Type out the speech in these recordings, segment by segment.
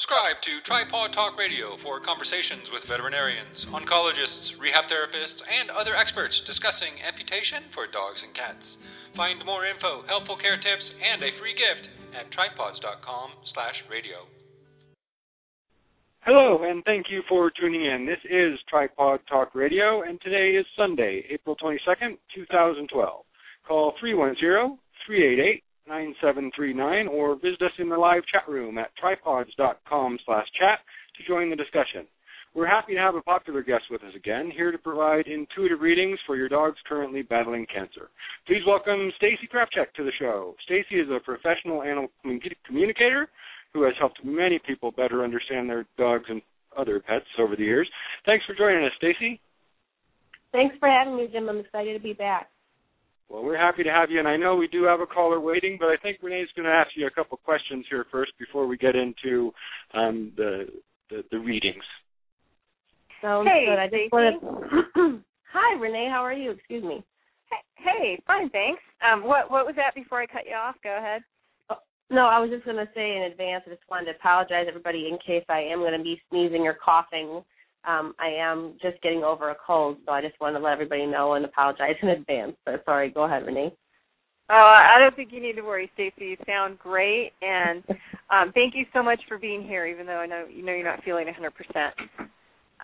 Subscribe to Tripawd Talk Radio for conversations with veterinarians, oncologists, rehab therapists, and other experts discussing amputation for dogs and cats. Find more info, helpful care tips, and a free gift at tripawds.com/radio. Hello, and thank you for tuning in. This is Tripawd Talk Radio, and today is Sunday, April 22nd, 2012. Call 310 388 9739 or visit us in the live chat room at tripawds.com slash chat to join the discussion. We're happy to have a popular guest with us again, here to provide intuitive readings for your dogs currently battling cancer. Please welcome Stacy Krafchek to the show. Stacy is a professional animal communicator who has helped many people better understand their dogs and other pets over the years. Thanks for joining us, Stacy. Thanks for having me, Jim. I'm excited to be back. Well, we're happy to have you, and I know we do have a caller waiting, but I think Rene's going to ask you a couple questions here first before we get into um, the, the, the readings. Sounds hey, good. I just want to. Hi, Rene. How are you? Excuse me. Hey, hey, fine, thanks. Um, what what was that before I cut you off? Go ahead. Oh, no, I was just going to say in advance. I just wanted to apologize, everybody, in case I am going to be sneezing or coughing um, I am just getting over a cold, so I just wanted to let everybody know and apologize in advance. So sorry. Go ahead, Rene. Oh, I don't think you need to worry, Stacy. You sound great, and um, thank you so much for being here. Even though I know you know you're not feeling 100%.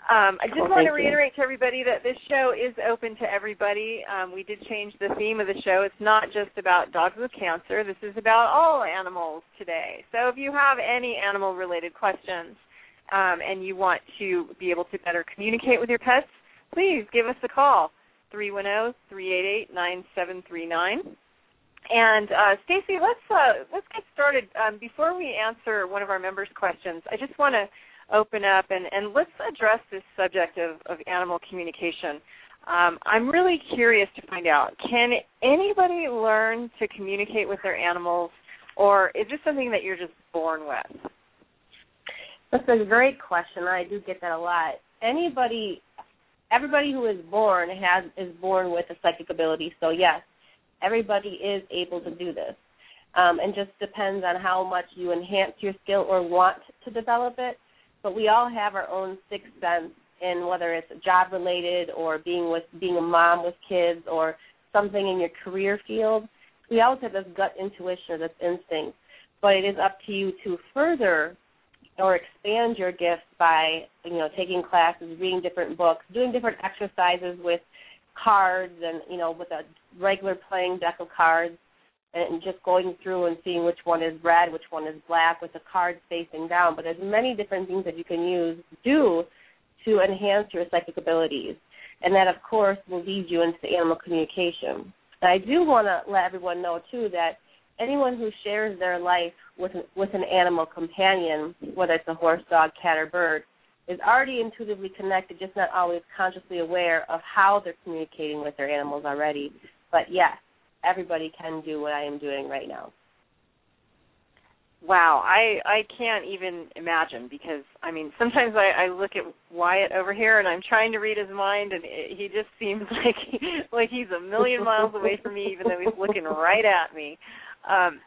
Um, I just well, want to reiterate you. to everybody that this show is open to everybody. Um, we did change the theme of the show. It's not just about dogs with cancer. This is about all animals today. So if you have any animal-related questions, um, and you want to be able to better communicate with your pets, please give us a call, 310-388-9739. And uh, Stacy, let's uh, let's get started. Um, before we answer one of our members' questions, I just want to open up and, and let's address this subject of, of animal communication. Um, I'm really curious to find out: Can anybody learn to communicate with their animals, or is this something that you're just born with? That's a great question. I do get that a lot. Anybody, everybody who is born has is born with a psychic ability. So yes, everybody is able to do this. Um, and just depends on how much you enhance your skill or want to develop it. But we all have our own sixth sense in whether it's job related or being with being a mom with kids or something in your career field. We always have this gut intuition or this instinct. But it is up to you to further or expand your gifts by you know taking classes, reading different books, doing different exercises with cards and you know with a regular playing deck of cards and just going through and seeing which one is red, which one is black with the cards facing down. But there's many different things that you can use do to enhance your psychic abilities. And that of course will lead you into animal communication. And I do want to let everyone know too that anyone who shares their life with an, with an animal companion, whether it's a horse, dog, cat, or bird, is already intuitively connected, just not always consciously aware of how they're communicating with their animals already. But yes, everybody can do what I am doing right now. Wow, I I can't even imagine because I mean sometimes I, I look at Wyatt over here and I'm trying to read his mind and it, he just seems like like he's a million miles away from me even though he's looking right at me. Um,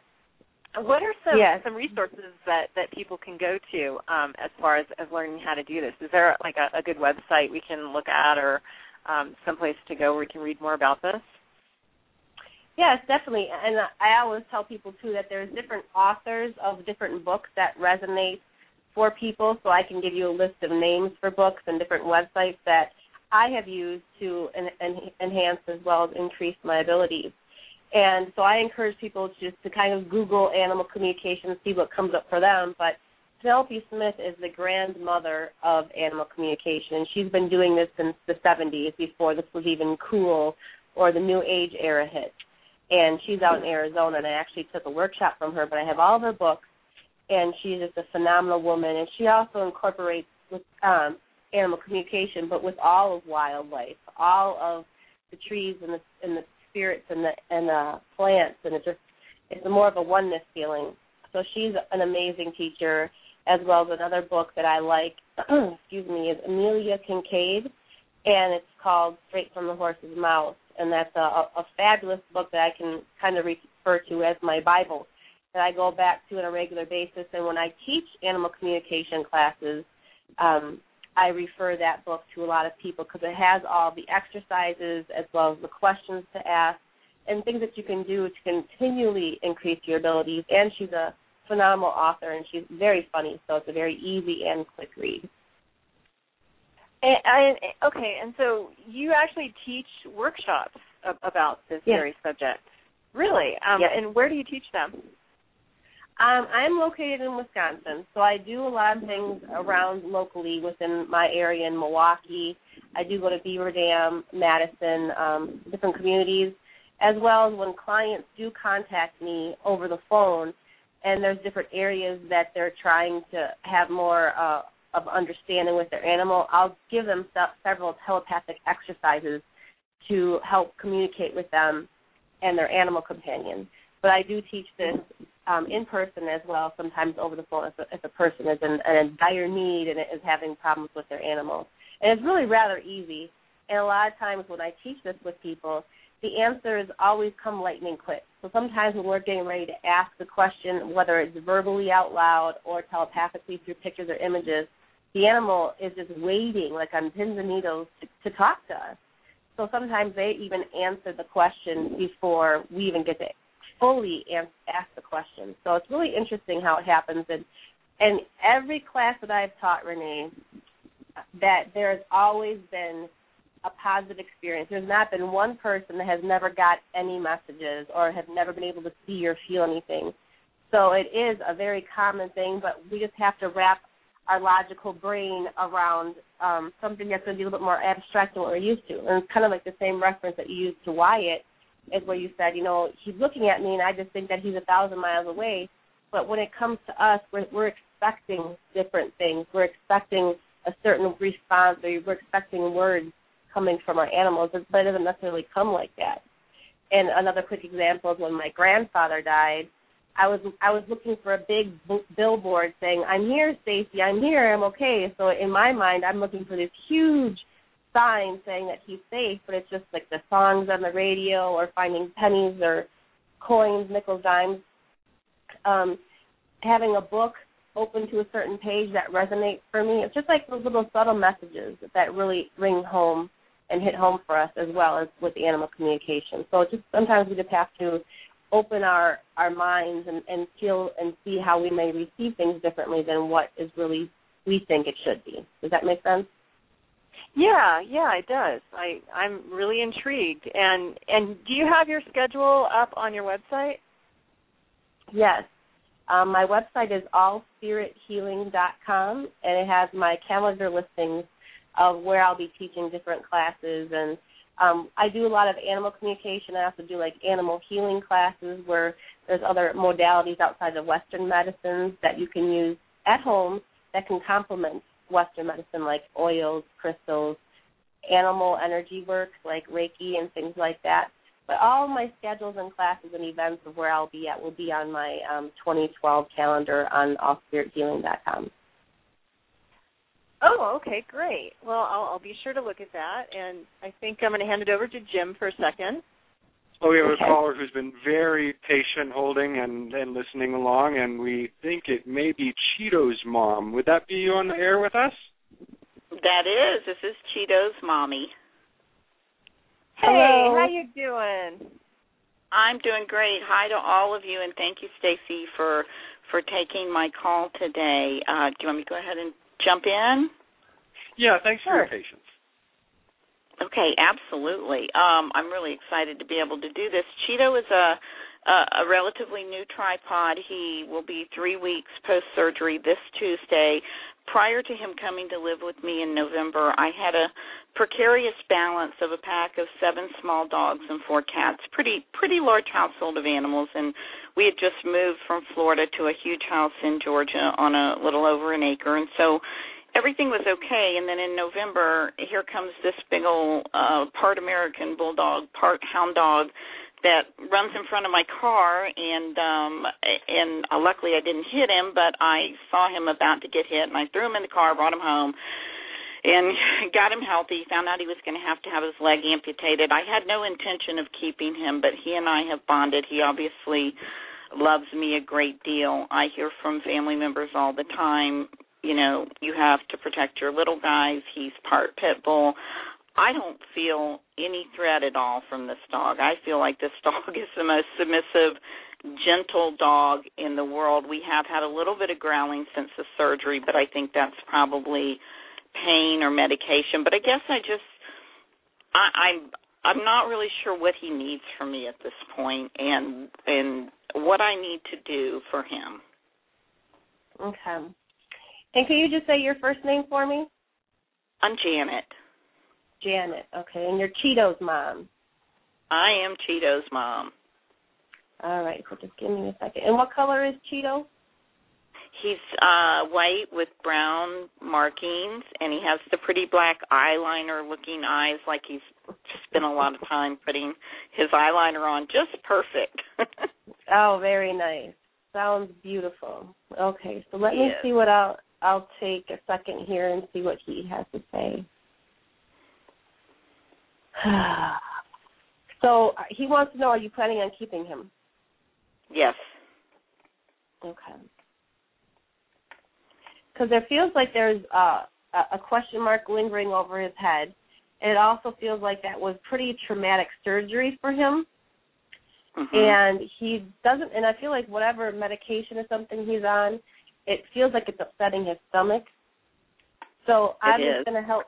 what are some yes. some resources that that people can go to um, as far as, as learning how to do this? Is there like a, a good website we can look at or um, someplace to go where we can read more about this? Yes, definitely. And I always tell people too that there's different authors of different books that resonate for people. So I can give you a list of names for books and different websites that I have used to en- en- enhance as well as increase my abilities. And so I encourage people just to kind of Google animal communication and see what comes up for them. But Penelope Smith is the grandmother of animal communication. And she's been doing this since the 70s, before this was even cool or the New Age era hit. And she's out in Arizona, and I actually took a workshop from her. But I have all of her books, and she's just a phenomenal woman. And she also incorporates with um, animal communication, but with all of wildlife, all of the trees and the and the spirits and the and the plants, and it just it's more of a oneness feeling. So she's an amazing teacher, as well as another book that I like. excuse me, is Amelia Kinkade, and it's called Straight from the Horse's Mouth, and that's a, a fabulous book that I can kind of refer to as my Bible. that I go back to on a regular basis. And when I teach animal communication classes, um, I refer that book to a lot of people because it has all the exercises as well as the questions to ask and things that you can do to continually increase your abilities. And she's a phenomenal author and she's very funny, so it's a very easy and quick read. And, and okay, and so you actually teach workshops about this yes. very subject. Really? Um, yes. And where do you teach them? Um, I'm located in Wisconsin, so I do a lot of things around locally within my area in Milwaukee. I do go to Beaver Dam, Madison, um, different communities, as well as when clients do contact me over the phone, and there's different areas that they're trying to have more uh, of understanding with their animal. I'll give them several telepathic exercises to help communicate with them and their animal companion. But I do teach this um, in person as well, sometimes over the phone if a, if a person is in, in dire need and is having problems with their animal. And it's really rather easy. And a lot of times when I teach this with people, the answers always come lightning quick. So sometimes when we're getting ready to ask the question, whether it's verbally out loud or telepathically through pictures or images, the animal is just waiting, like on pins and needles, to, to talk to us. So sometimes they even answer the question before we even get to fully ask the question. So it's really interesting how it happens. And and every class that I've taught, Rene, that there's always been a positive experience. There's not been one person that has never got any messages or have never been able to see or feel anything. So it is a very common thing, but we just have to wrap our logical brain around um, something that's going to be a little bit more abstract than what we're used to. And it's kind of like the same reference that you used to Wyatt, is where you said, you know, he's looking at me and I just think that he's a thousand miles away. But when it comes to us, we're, we're expecting different things. We're expecting a certain response, or we're expecting words coming from our animals, but it doesn't necessarily come like that. And another quick example is when my grandfather died. I was I was looking for a big billboard saying, "I'm here, Stacy. I'm here. I'm okay." So in my mind, I'm looking for this huge sign saying that he's safe, but it's just like the songs on the radio or finding pennies or coins, nickels, dimes. Um, having a book open to a certain page that resonates for me. It's just like those little subtle messages that really ring home and hit home for us as well as with animal communication. So just sometimes we just have to open our our minds and, and feel and see how we may receive things differently than what is really we think it should be. Does that make sense? Yeah, yeah, it does. I I'm really intrigued. And and do you have your schedule up on your website? Yes. Um, my website is allspirithealing.com, and it has my calendar listings of where I'll be teaching different classes. And um, I do a lot of animal communication. I also do like animal healing classes where there's other modalities outside of Western medicines that you can use at home that can complement Western medicine, like oils, crystals, animal energy works like Reiki and things like that. But all my schedules and classes and events of where I'll be at will be on my um, 2012 calendar on allspirithealing.com. Oh, okay, great. Well, I'll, I'll be sure to look at that, and I think I'm going to hand it over to Jim for a second. Oh, we have a caller who's been very patient holding and, and listening along, and we think it may be Cheeto's mom. Would that be you on the air with us? That is. This is Cheeto's mommy. Hey, Hello. how you doing? I'm doing great. Hi to all of you, and thank you, Stacy, for for taking my call today. Uh, do you want me to go ahead and jump in? Yeah, thanks for your patience. Okay, absolutely. Um, I'm really excited to be able to do this. Cheeto is a a, a relatively new tripod. He will be three weeks post surgery this Tuesday. Prior to him coming to live with me in November, I had a precarious balance of a pack of seven small dogs and four cats. Pretty pretty large household of animals, and we had just moved from Florida to a huge house in Georgia on a little over an acre, and so everything was okay and then in november here comes this big old uh part american bulldog part hound dog that runs in front of my car and um and uh, luckily i didn't hit him but i saw him about to get hit and i threw him in the car brought him home and got him healthy found out he was going to have to have his leg amputated i had no intention of keeping him but he and i have bonded he obviously loves me a great deal. I hear from family members all the time, you know, you have to protect your little guys. He's part pit bull. I don't feel any threat at all from this dog. I feel like this dog is the most submissive, gentle dog in the world. We have had a little bit of growling since the surgery, but I think that's probably pain or medication. But I guess I just I, I'm I'm not really sure what he needs from me at this point and and what I need to do for him. Okay. And can you just say your first name for me? I'm Janet. Janet. Okay. And you're Cheeto's mom. I am Cheeto's mom. All right. So just give me a second. And what color is Cheeto? He's uh white with brown markings and he has the pretty black eyeliner looking eyes like he's spent a lot of time putting his eyeliner on just perfect. oh, very nice. Sounds beautiful. Okay, so let me see what I'll I'll take a second here and see what he has to say. so uh, he wants to know: Are you planning on keeping him? Yes. Okay. Because there feels like there's uh, a question mark lingering over his head, it also feels like that was pretty traumatic surgery for him. Mm-hmm. And he doesn't, and I feel like whatever medication or something he's on, it feels like it's upsetting his stomach. So it I'm is. just going to help.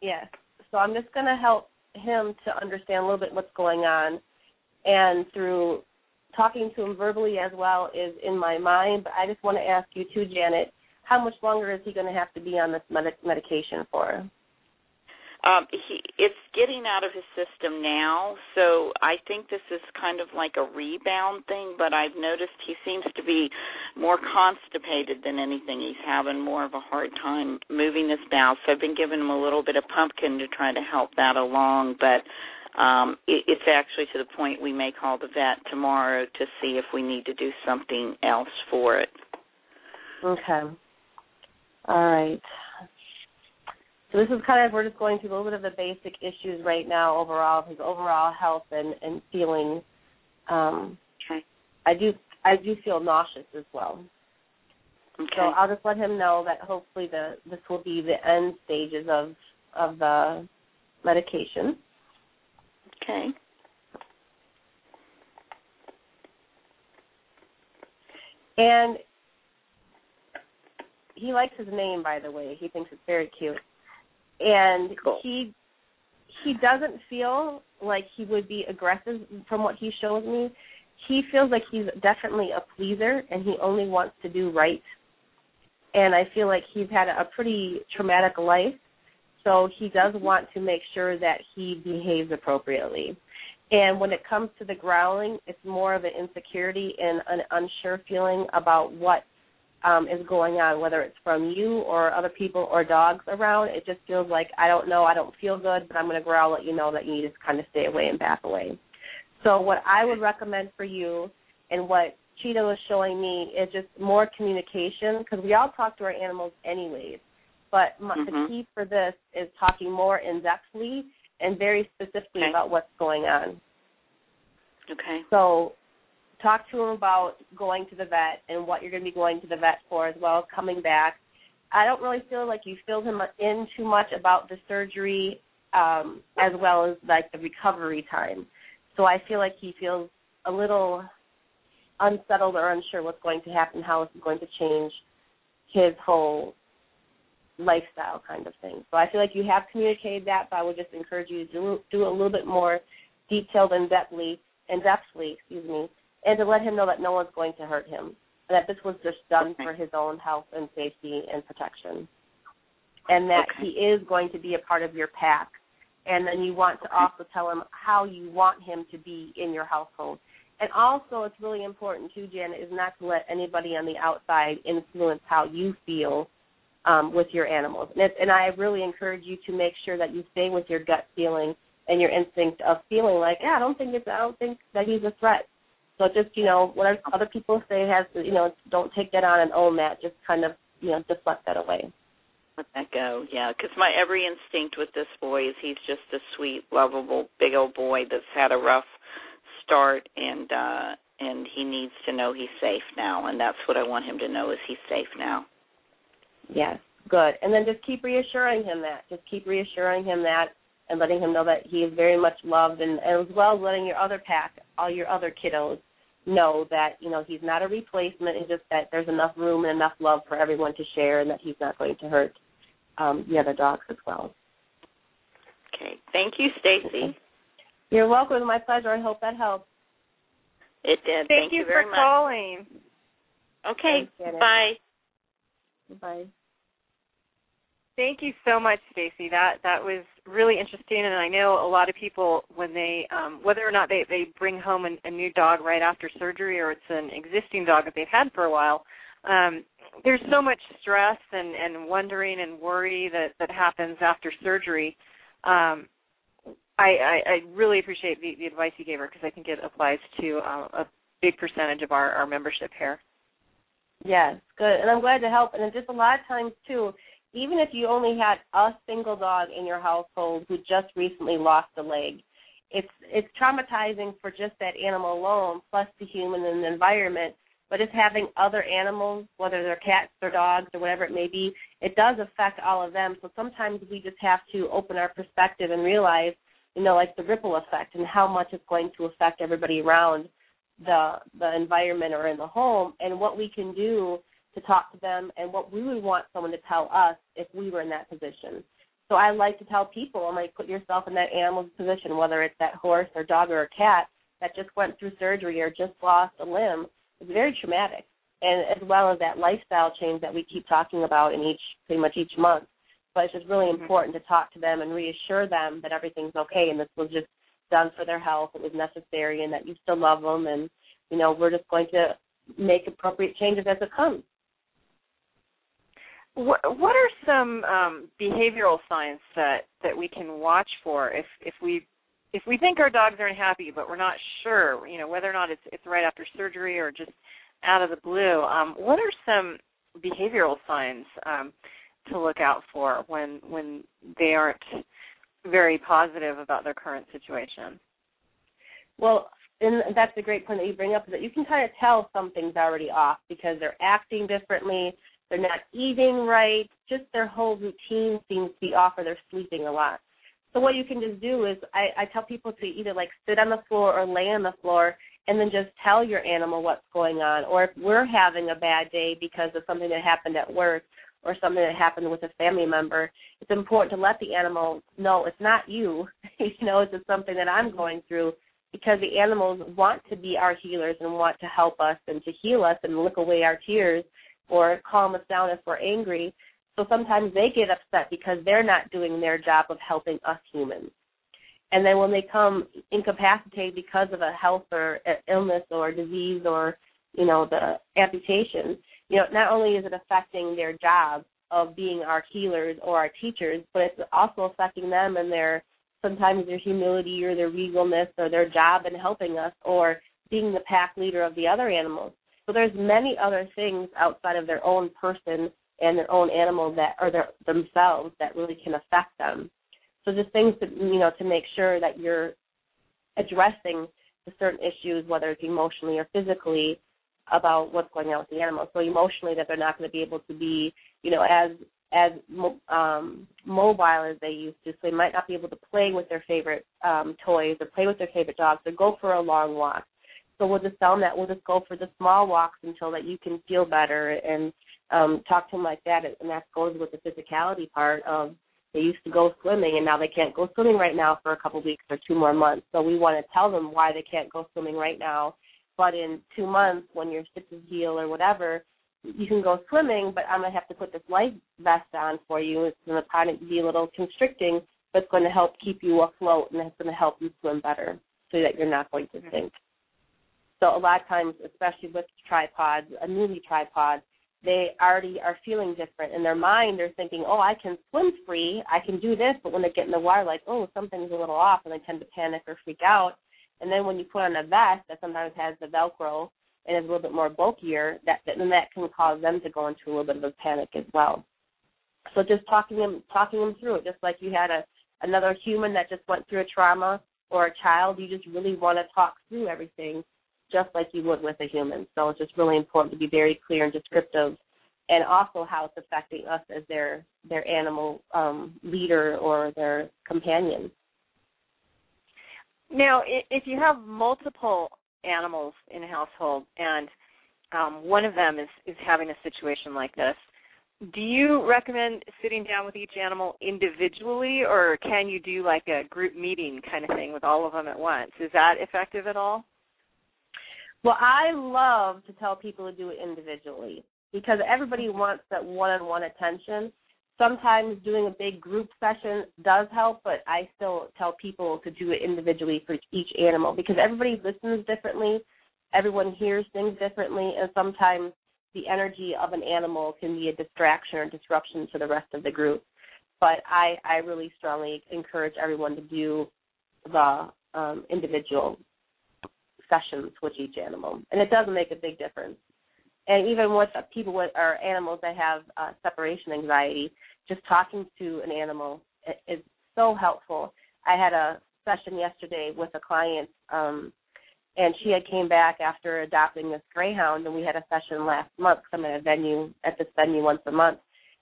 Yeah. So I'm just going to help him to understand a little bit what's going on, and through talking to him verbally as well is in my mind. But I just want to ask you too, Janet, how much longer is he going to have to be on this med- medication for? Um, he it's getting out of his system now, so I think this is kind of like a rebound thing. But I've noticed he seems to be more constipated than anything. He's having more of a hard time moving his bowels. So I've been giving him a little bit of pumpkin to try to help that along. But um, it, it's actually to the point we may call the vet tomorrow to see if we need to do something else for it. Okay. All right. So this is kind of we're just going through a little bit of the basic issues right now overall his overall health and and feeling. Um, okay. I do I do feel nauseous as well. Okay. So I'll just let him know that hopefully the this will be the end stages of of the medication. Okay. And he likes his name, by the way. He thinks it's very cute. And cool. he he doesn't feel like he would be aggressive from what he shows me. He feels like he's definitely a pleaser and he only wants to do right. And I feel like he's had a pretty traumatic life. So he does mm-hmm. want to make sure that he behaves appropriately. And when it comes to the growling, it's more of an insecurity and an unsure feeling about what um, is going on, whether it's from you or other people or dogs around. It just feels like I don't know, I don't feel good, but I'm going to growl, let you know that you need to kind of stay away and back away. So what I would recommend for you, and what Cheeto is showing me, is just more communication because we all talk to our animals anyways. But my, mm-hmm. the key for this is talking more in depthly and very specifically okay. about what's going on. Okay. So talk to him about going to the vet and what you're going to be going to the vet for, as well as coming back. I don't really feel like you filled him in too much about the surgery, um, as well as like the recovery time. So I feel like he feels a little unsettled or unsure what's going to happen, how is going to change his whole lifestyle kind of thing. So I feel like you have communicated that, but I would just encourage you to do, do a little bit more detailed and depthly, and depthly, excuse me, and to let him know that no one's going to hurt him, and that this was just done okay. for his own health and safety and protection, and that okay. he is going to be a part of your pack. And then you want to okay. also tell him how you want him to be in your household. And also, it's really important too, Janet, is not to let anybody on the outside influence how you feel um, with your animals. And, and I really encourage you to make sure that you stay with your gut feeling and your instinct of feeling like, yeah, I don't think it's, I don't think that he's a threat. So just you know, whatever other people say has to, you know, don't take that on and own that. Just kind of, you know, deflect that away. Let that go, yeah. Because my every instinct with this boy is he's just a sweet, lovable, big old boy that's had a rough start, and uh and he needs to know he's safe now, and that's what I want him to know is he's safe now. Yes, good. And then just keep reassuring him that. Just keep reassuring him that and letting him know that he is very much loved and, and as well as letting your other pack, all your other kiddos know that, you know, he's not a replacement, it's just that there's enough room and enough love for everyone to share and that he's not going to hurt um, the other dogs as well. Okay. Thank you, Stacy. You're welcome. It was my pleasure. I hope that helps. It did. Thank, Thank you, you very for much. calling. Okay. Bye. Bye. Thank you so much, Stacy. That that was really interesting, and I know a lot of people when they, um, whether or not they they bring home a, a new dog right after surgery, or it's an existing dog that they've had for a while. Um, there's so much stress and and wondering and worry that that happens after surgery. Um, I, I, I really appreciate the, the advice you gave her because I think it applies to uh, a big percentage of our, our membership here. Yes, good. And I'm glad to help. And just a lot of times too, even if you only had a single dog in your household who just recently lost a leg, it's it's traumatizing for just that animal alone, plus the human and the environment. But it's having other animals, whether they're cats or dogs or whatever it may be, it does affect all of them. So sometimes we just have to open our perspective and realize, you know, like the ripple effect and how much it's going to affect everybody around the the environment or in the home and what we can do to talk to them and what we would want someone to tell us if we were in that position. So I like to tell people, I'm like, put yourself in that animal's position, whether it's that horse or dog or a cat that just went through surgery or just lost a limb. It's very traumatic. And as well as that lifestyle change that we keep talking about in each pretty much each month. But it's just really mm-hmm. important to talk to them and reassure them that everything's okay and this was just done for their health, it was necessary and that you still love them and, you know, we're just going to make appropriate changes as it comes. What what are some um, behavioral signs that that we can watch for if if we if we think our dogs are unhappy but we're not sure, you know, whether or not it's it's right after surgery or just out of the blue? Um, what are some behavioral signs um, to look out for when when they aren't very positive about their current situation? Well, and that's a great point that you bring up is that you can kind of tell something's already off because they're acting differently, they're not eating right, just their whole routine seems to be off or they're sleeping a lot. So what you can just do is I, I tell people to either like sit on the floor or lay on the floor and then just tell your animal what's going on. Or if we're having a bad day because of something that happened at work or something that happened with a family member, it's important to let the animal know it's not you. you know, it's just something that I'm going through because the animals want to be our healers and want to help us and to heal us and lick away our tears or calm us down if we're angry. So sometimes they get upset because they're not doing their job of helping us humans. And then when they come incapacitated because of a health or illness or disease or, you know, the amputation, you know, not only is it affecting their job of being our healers or our teachers, but it's also affecting them and their sometimes their humility or their regalness or their job in helping us or being the pack leader of the other animals. So there's many other things outside of their own person and their own animal that or their themselves that really can affect them. So just things to you know to make sure that you're addressing the certain issues, whether it's emotionally or physically, about what's going on with the animal. So emotionally, that they're not going to be able to be you know as as um, mobile as they used to, so they might not be able to play with their favorite um, toys or play with their favorite dogs or go for a long walk. So we'll just tell them that we'll just go for the small walks until that you can feel better and um, talk to them like that. And that goes with the physicality part of they used to go swimming and now they can't go swimming right now for a couple of weeks or two more months. So we want to tell them why they can't go swimming right now. But in two months, when your stitches heal or whatever, you can go swimming, but I'm gonna have to put this life vest on for you. It's gonna of be a little constricting, but it's going to help keep you afloat and it's going to help you swim better so that you're not going to sink. So a lot of times, especially with tripods, a newly tripod, they already are feeling different in their mind. They're thinking, "Oh, I can swim free, I can do this," but when they get in the water, like, "Oh, something's a little off," and they tend to panic or freak out. And then when you put on a vest that sometimes has the Velcro and is a little bit more bulkier, that then that can cause them to go into a little bit of a panic as well. So just talking them talking them through it, just like you had a another human that just went through a trauma or a child, you just really want to talk through everything just like you would with a human. So it's just really important to be very clear and descriptive, and also how it's affecting us as their their animal um, leader or their companion. Now, if you have multiple animals in a household and um, one of them is, is having a situation like this, do you recommend sitting down with each animal individually, or can you do like a group meeting kind of thing with all of them at once? Is that effective at all? Well, I love to tell people to do it individually because everybody wants that one-on-one attention. Sometimes doing a big group session does help, but I still tell people to do it individually for each animal because everybody listens differently, everyone hears things differently, and sometimes the energy of an animal can be a distraction or disruption to the rest of the group. But I, I really strongly encourage everyone to do the um, individual sessions with each animal, and it does make a big difference. And even with people with or animals that have uh, separation anxiety, just talking to an animal is so helpful. I had a session yesterday with a client um, and she had came back after adopting this greyhound and we had a session last month i'm at a venue at this venue once a month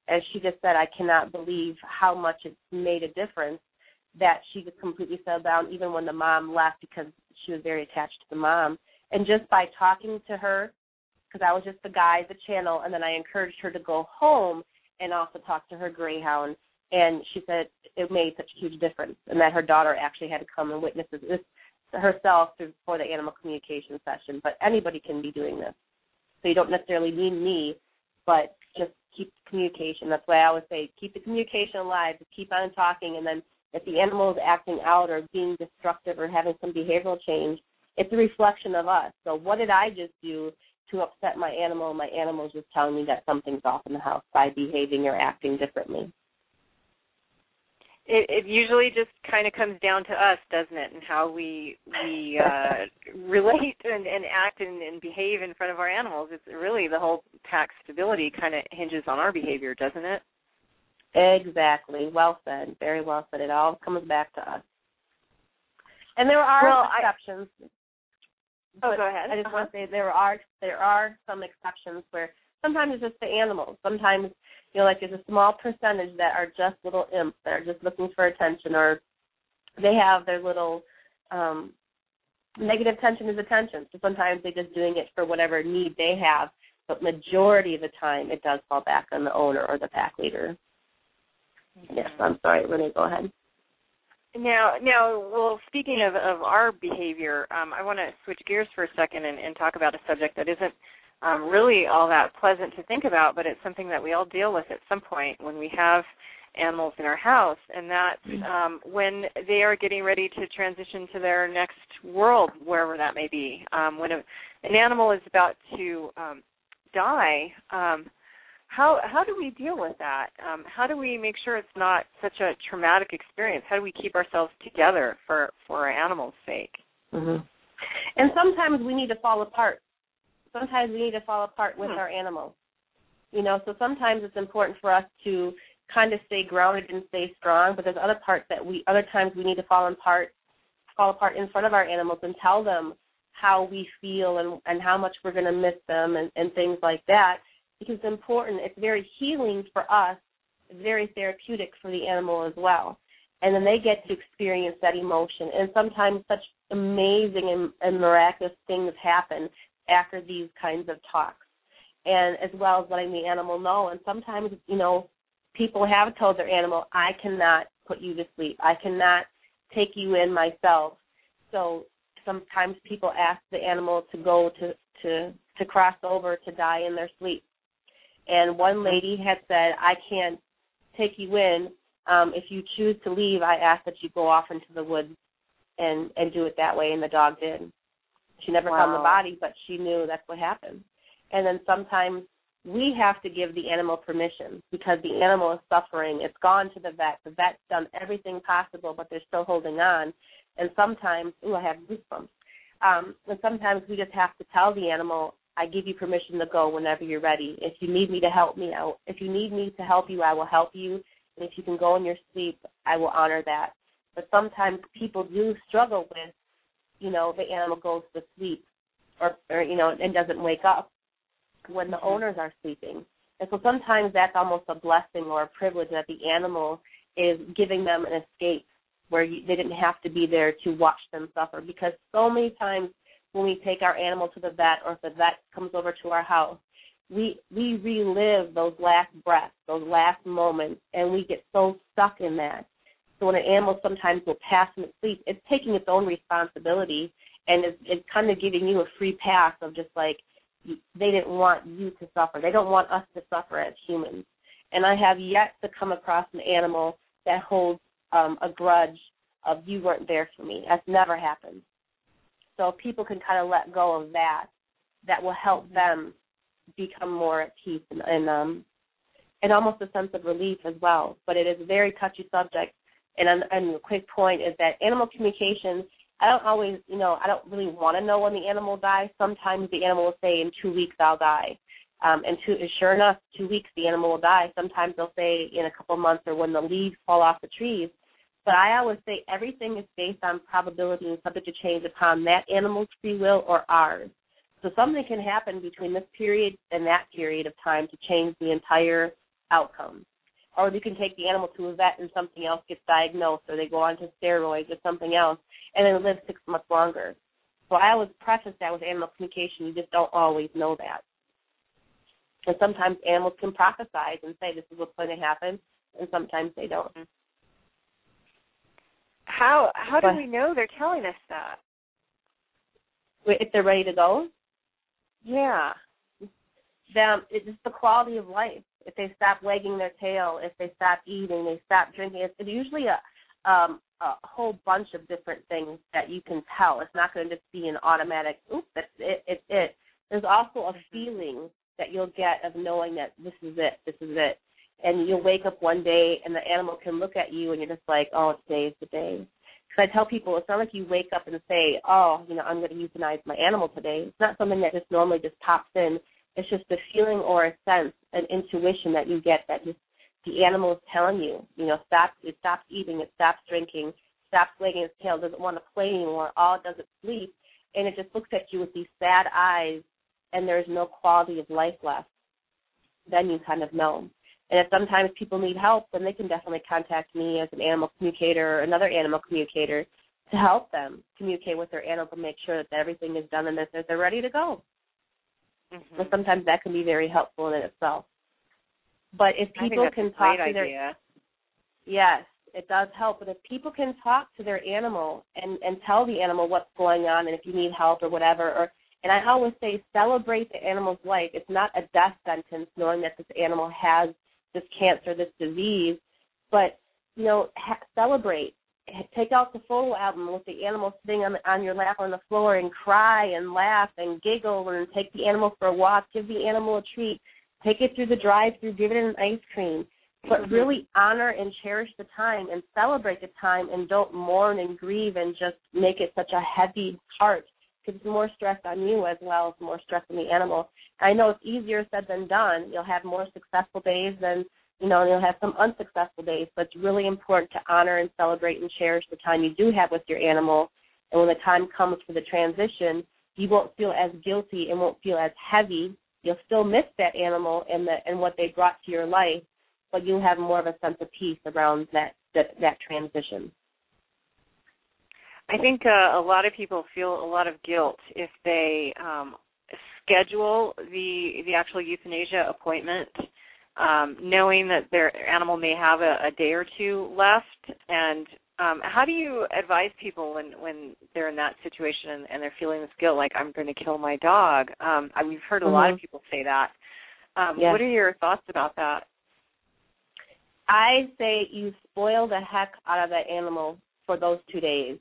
and she just said i cannot believe how much it's made a difference that she just completely settled down even when the mom left because she was very attached to the mom and just by talking to her because i was just the guide the channel and then i encouraged her to go home and also talk to her greyhound and she said it made such a huge difference and that her daughter actually had to come and witness this herself for the animal communication session, but anybody can be doing this. So you don't necessarily need me, but just keep communication. That's why I always say keep the communication alive, just keep on talking, and then if the animal is acting out or being destructive or having some behavioral change, it's a reflection of us. So what did I just do to upset my animal? My animal is just telling me that something's off in the house by behaving or acting differently it, it usually just kind of comes down to us, doesn't it, and how we we uh, relate and, and act and, and behave in front of our animals. It's really the whole pack stability kind of hinges on our behavior, doesn't it? Exactly. Well said. Very well said. It all comes back to us. And there are well, exceptions. I, oh, go ahead. I just uh-huh. want to say there are there are some exceptions where sometimes it's just the animals. Sometimes you know, like there's a small percentage that are just little imps that are just looking for attention, or they have their little um, negative tension is attention. So sometimes they're just doing it for whatever need they have, but majority of the time it does fall back on the owner or the pack leader. Mm-hmm. Yes, I'm sorry, Rene, go ahead. Now, now, well, speaking of, of our behavior, um, I want to switch gears for a second and, and talk about a subject that isn't um, really all that pleasant to think about, but it's something that we all deal with at some point when we have animals in our house, and that's mm-hmm. um, when they are getting ready to transition to their next world, wherever that may be. Um, when a, an animal is about to um, die, um, how how do we deal with that? Um, how do we make sure it's not such a traumatic experience? How do we keep ourselves together for for our animal's sake? Mm-hmm. And sometimes we need to fall apart sometimes we need to fall apart with hmm. our animals. You know, so sometimes it's important for us to kind of stay grounded and stay strong, but there's other parts that we other times we need to fall apart fall apart in front of our animals and tell them how we feel and and how much we're going to miss them and and things like that because it's important. It's very healing for us, very therapeutic for the animal as well. And then they get to experience that emotion. And sometimes such amazing and, and miraculous things happen after these kinds of talks, and as well as letting the animal know. And sometimes, you know, people have told their animal, I cannot put you to sleep. I cannot take you in myself. So sometimes people ask the animal to go to to to cross over to die in their sleep. And one lady had said, I can't take you in. Um, if you choose to leave, I ask that you go off into the woods and and do it that way. And the dog did. She never wow. found the body, but she knew that's what happened. And then sometimes we have to give the animal permission because the animal is suffering. It's gone to the vet. The vet's done everything possible, but they're still holding on. And sometimes, ooh, I have goosebumps. Um, and sometimes we just have to tell the animal, I give you permission to go whenever you're ready. If you need me to help me out, if you need me to help you, I will help you. And if you can go in your sleep, I will honor that. But sometimes people do struggle with you know, the animal goes to sleep or, or you know, and doesn't wake up when the Mm-hmm. owners are sleeping. And so sometimes that's almost a blessing or a privilege that the animal is giving them an escape where you, they didn't have to be there to watch them suffer. Because so many times when we take our animal to the vet or if the vet comes over to our house, we we relive those last breaths, those last moments, and we get so stuck in that. So when an animal sometimes will pass in its sleep, it's taking its own responsibility and it's, it's kind of giving you a free pass of just like they didn't want you to suffer. They don't want us to suffer as humans. And I have yet to come across an animal that holds um, a grudge of you weren't there for me. That's never happened. So if people can kind of let go of that, that will help them become more at peace and, and um and almost a sense of relief as well. But it is a very touchy subject. And, and a quick point is that animal communication I don't always, you know, I don't really want to know when the animal dies. Sometimes the animal will say, "In two weeks, I'll die," um, and two, sure enough, two weeks the animal will die. Sometimes they'll say in a couple of months or when the leaves fall off the trees. But I always say everything is based on probability and subject to change upon that animal's free will or ours. So something can happen between this period and that period of time to change the entire outcome or you can take the animal to a vet and something else gets diagnosed, or they go on to steroids or something else, and then live six months longer. So I always preface that with animal communication. You just don't always know that. And sometimes animals can prophesize and say this is what's going to happen, and sometimes they don't. How how do But- we know they're telling us that? If they're ready to go, Yeah. them it's just the quality of life. If they stop wagging their tail, if they stop eating, they stop drinking. It's, it's usually a um, a whole bunch of different things that you can tell. It's not going to just be an automatic. Oop, that's it. It's it. There's also a feeling that you'll get of knowing that this is it. This is it. And you'll wake up one day and the animal can look at you and you're just like, oh, today's the day. Because I tell people it's not like you wake up and say, oh, you know, I'm going to euthanize my animal today. It's not something that just normally just pops in. It's just a feeling or a sense, an intuition that you get that just the animal is telling you, you know, stop, it stops eating, it stops drinking, stops wagging its tail, doesn't want to play anymore, all doesn't sleep, and it just looks at you with these sad eyes, and there's no quality of life left. Then you kind of know. And if sometimes people need help, then they can definitely contact me as an animal communicator or another animal communicator to help them communicate with their animal to make sure that everything is done and that they're ready to go. Mm-hmm. And sometimes that can be very helpful in itself. But if people can talk to their idea. yes, it does help. But if people can talk to their animal and and tell the animal what's going on and if you need help or whatever, or and I always say celebrate the animal's life. It's not a death sentence knowing that this animal has this cancer, this disease, but you know ha- celebrate. Take out the photo album with the animal sitting on on your lap on the floor and cry and laugh and giggle and take the animal for a walk. Give the animal a treat. Take it through the drive-through. Give it an ice cream. But mm-hmm. really honor and cherish the time and celebrate the time and don't mourn and grieve and just make it such a heavy heart because more stress on you as well as more stress on the animal. I know it's easier said than done. You'll have more successful days than you know, you'll have some unsuccessful days, but it's really important to honor and celebrate and cherish the time you do have with your animal. And when the time comes for the transition, you won't feel as guilty and won't feel as heavy. You'll still miss that animal and the and what they brought to your life, but you'll have more of a sense of peace around that that, that transition. I think uh, a lot of people feel a lot of guilt if they um, schedule the the actual euthanasia appointment, um, knowing that their animal may have a, a day or two left. And um, how do you advise people when when they're in that situation and, and they're feeling this guilt, like I'm going to kill my dog? Um, I, we've heard a lot of Mhm. people say that. Um, Yeah. What are your thoughts about that? I say you spoil the heck out of that animal for those two days.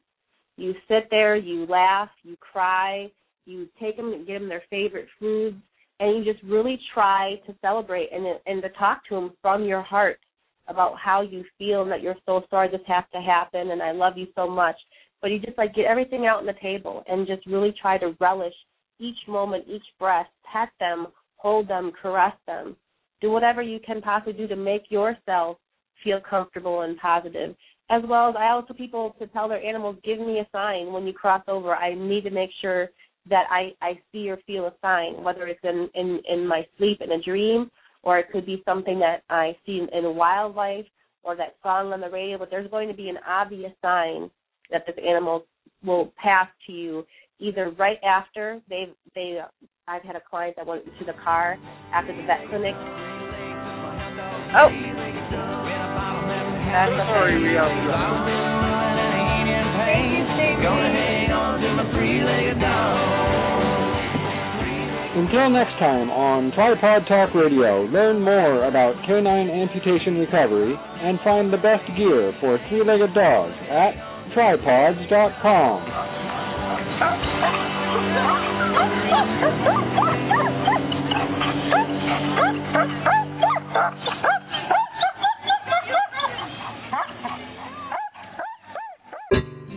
You sit there, you laugh, you cry, you take them and give them their favorite foods, and you just really try to celebrate and and to talk to them from your heart about how you feel and that you're so sorry this has to happen and I love you so much. But you just like get everything out on the table and just really try to relish each moment, each breath, pet them, hold them, caress them. Do whatever you can possibly do to make yourself feel comfortable and positive. As well as I also people to tell their animals, give me a sign when you cross over. I need to make sure that I, I see or feel a sign, whether it's in, in, in my sleep in a dream, or it could be something that I see in, in wildlife or that song on the radio, but there's going to be an obvious sign that this animal will pass to you either right after they they I've had a client that went to the car after the vet clinic. Oh. We have. Until next time on Tripawd Talk Radio, learn more about canine amputation recovery and find the best gear for three-legged dogs at tripawds.com.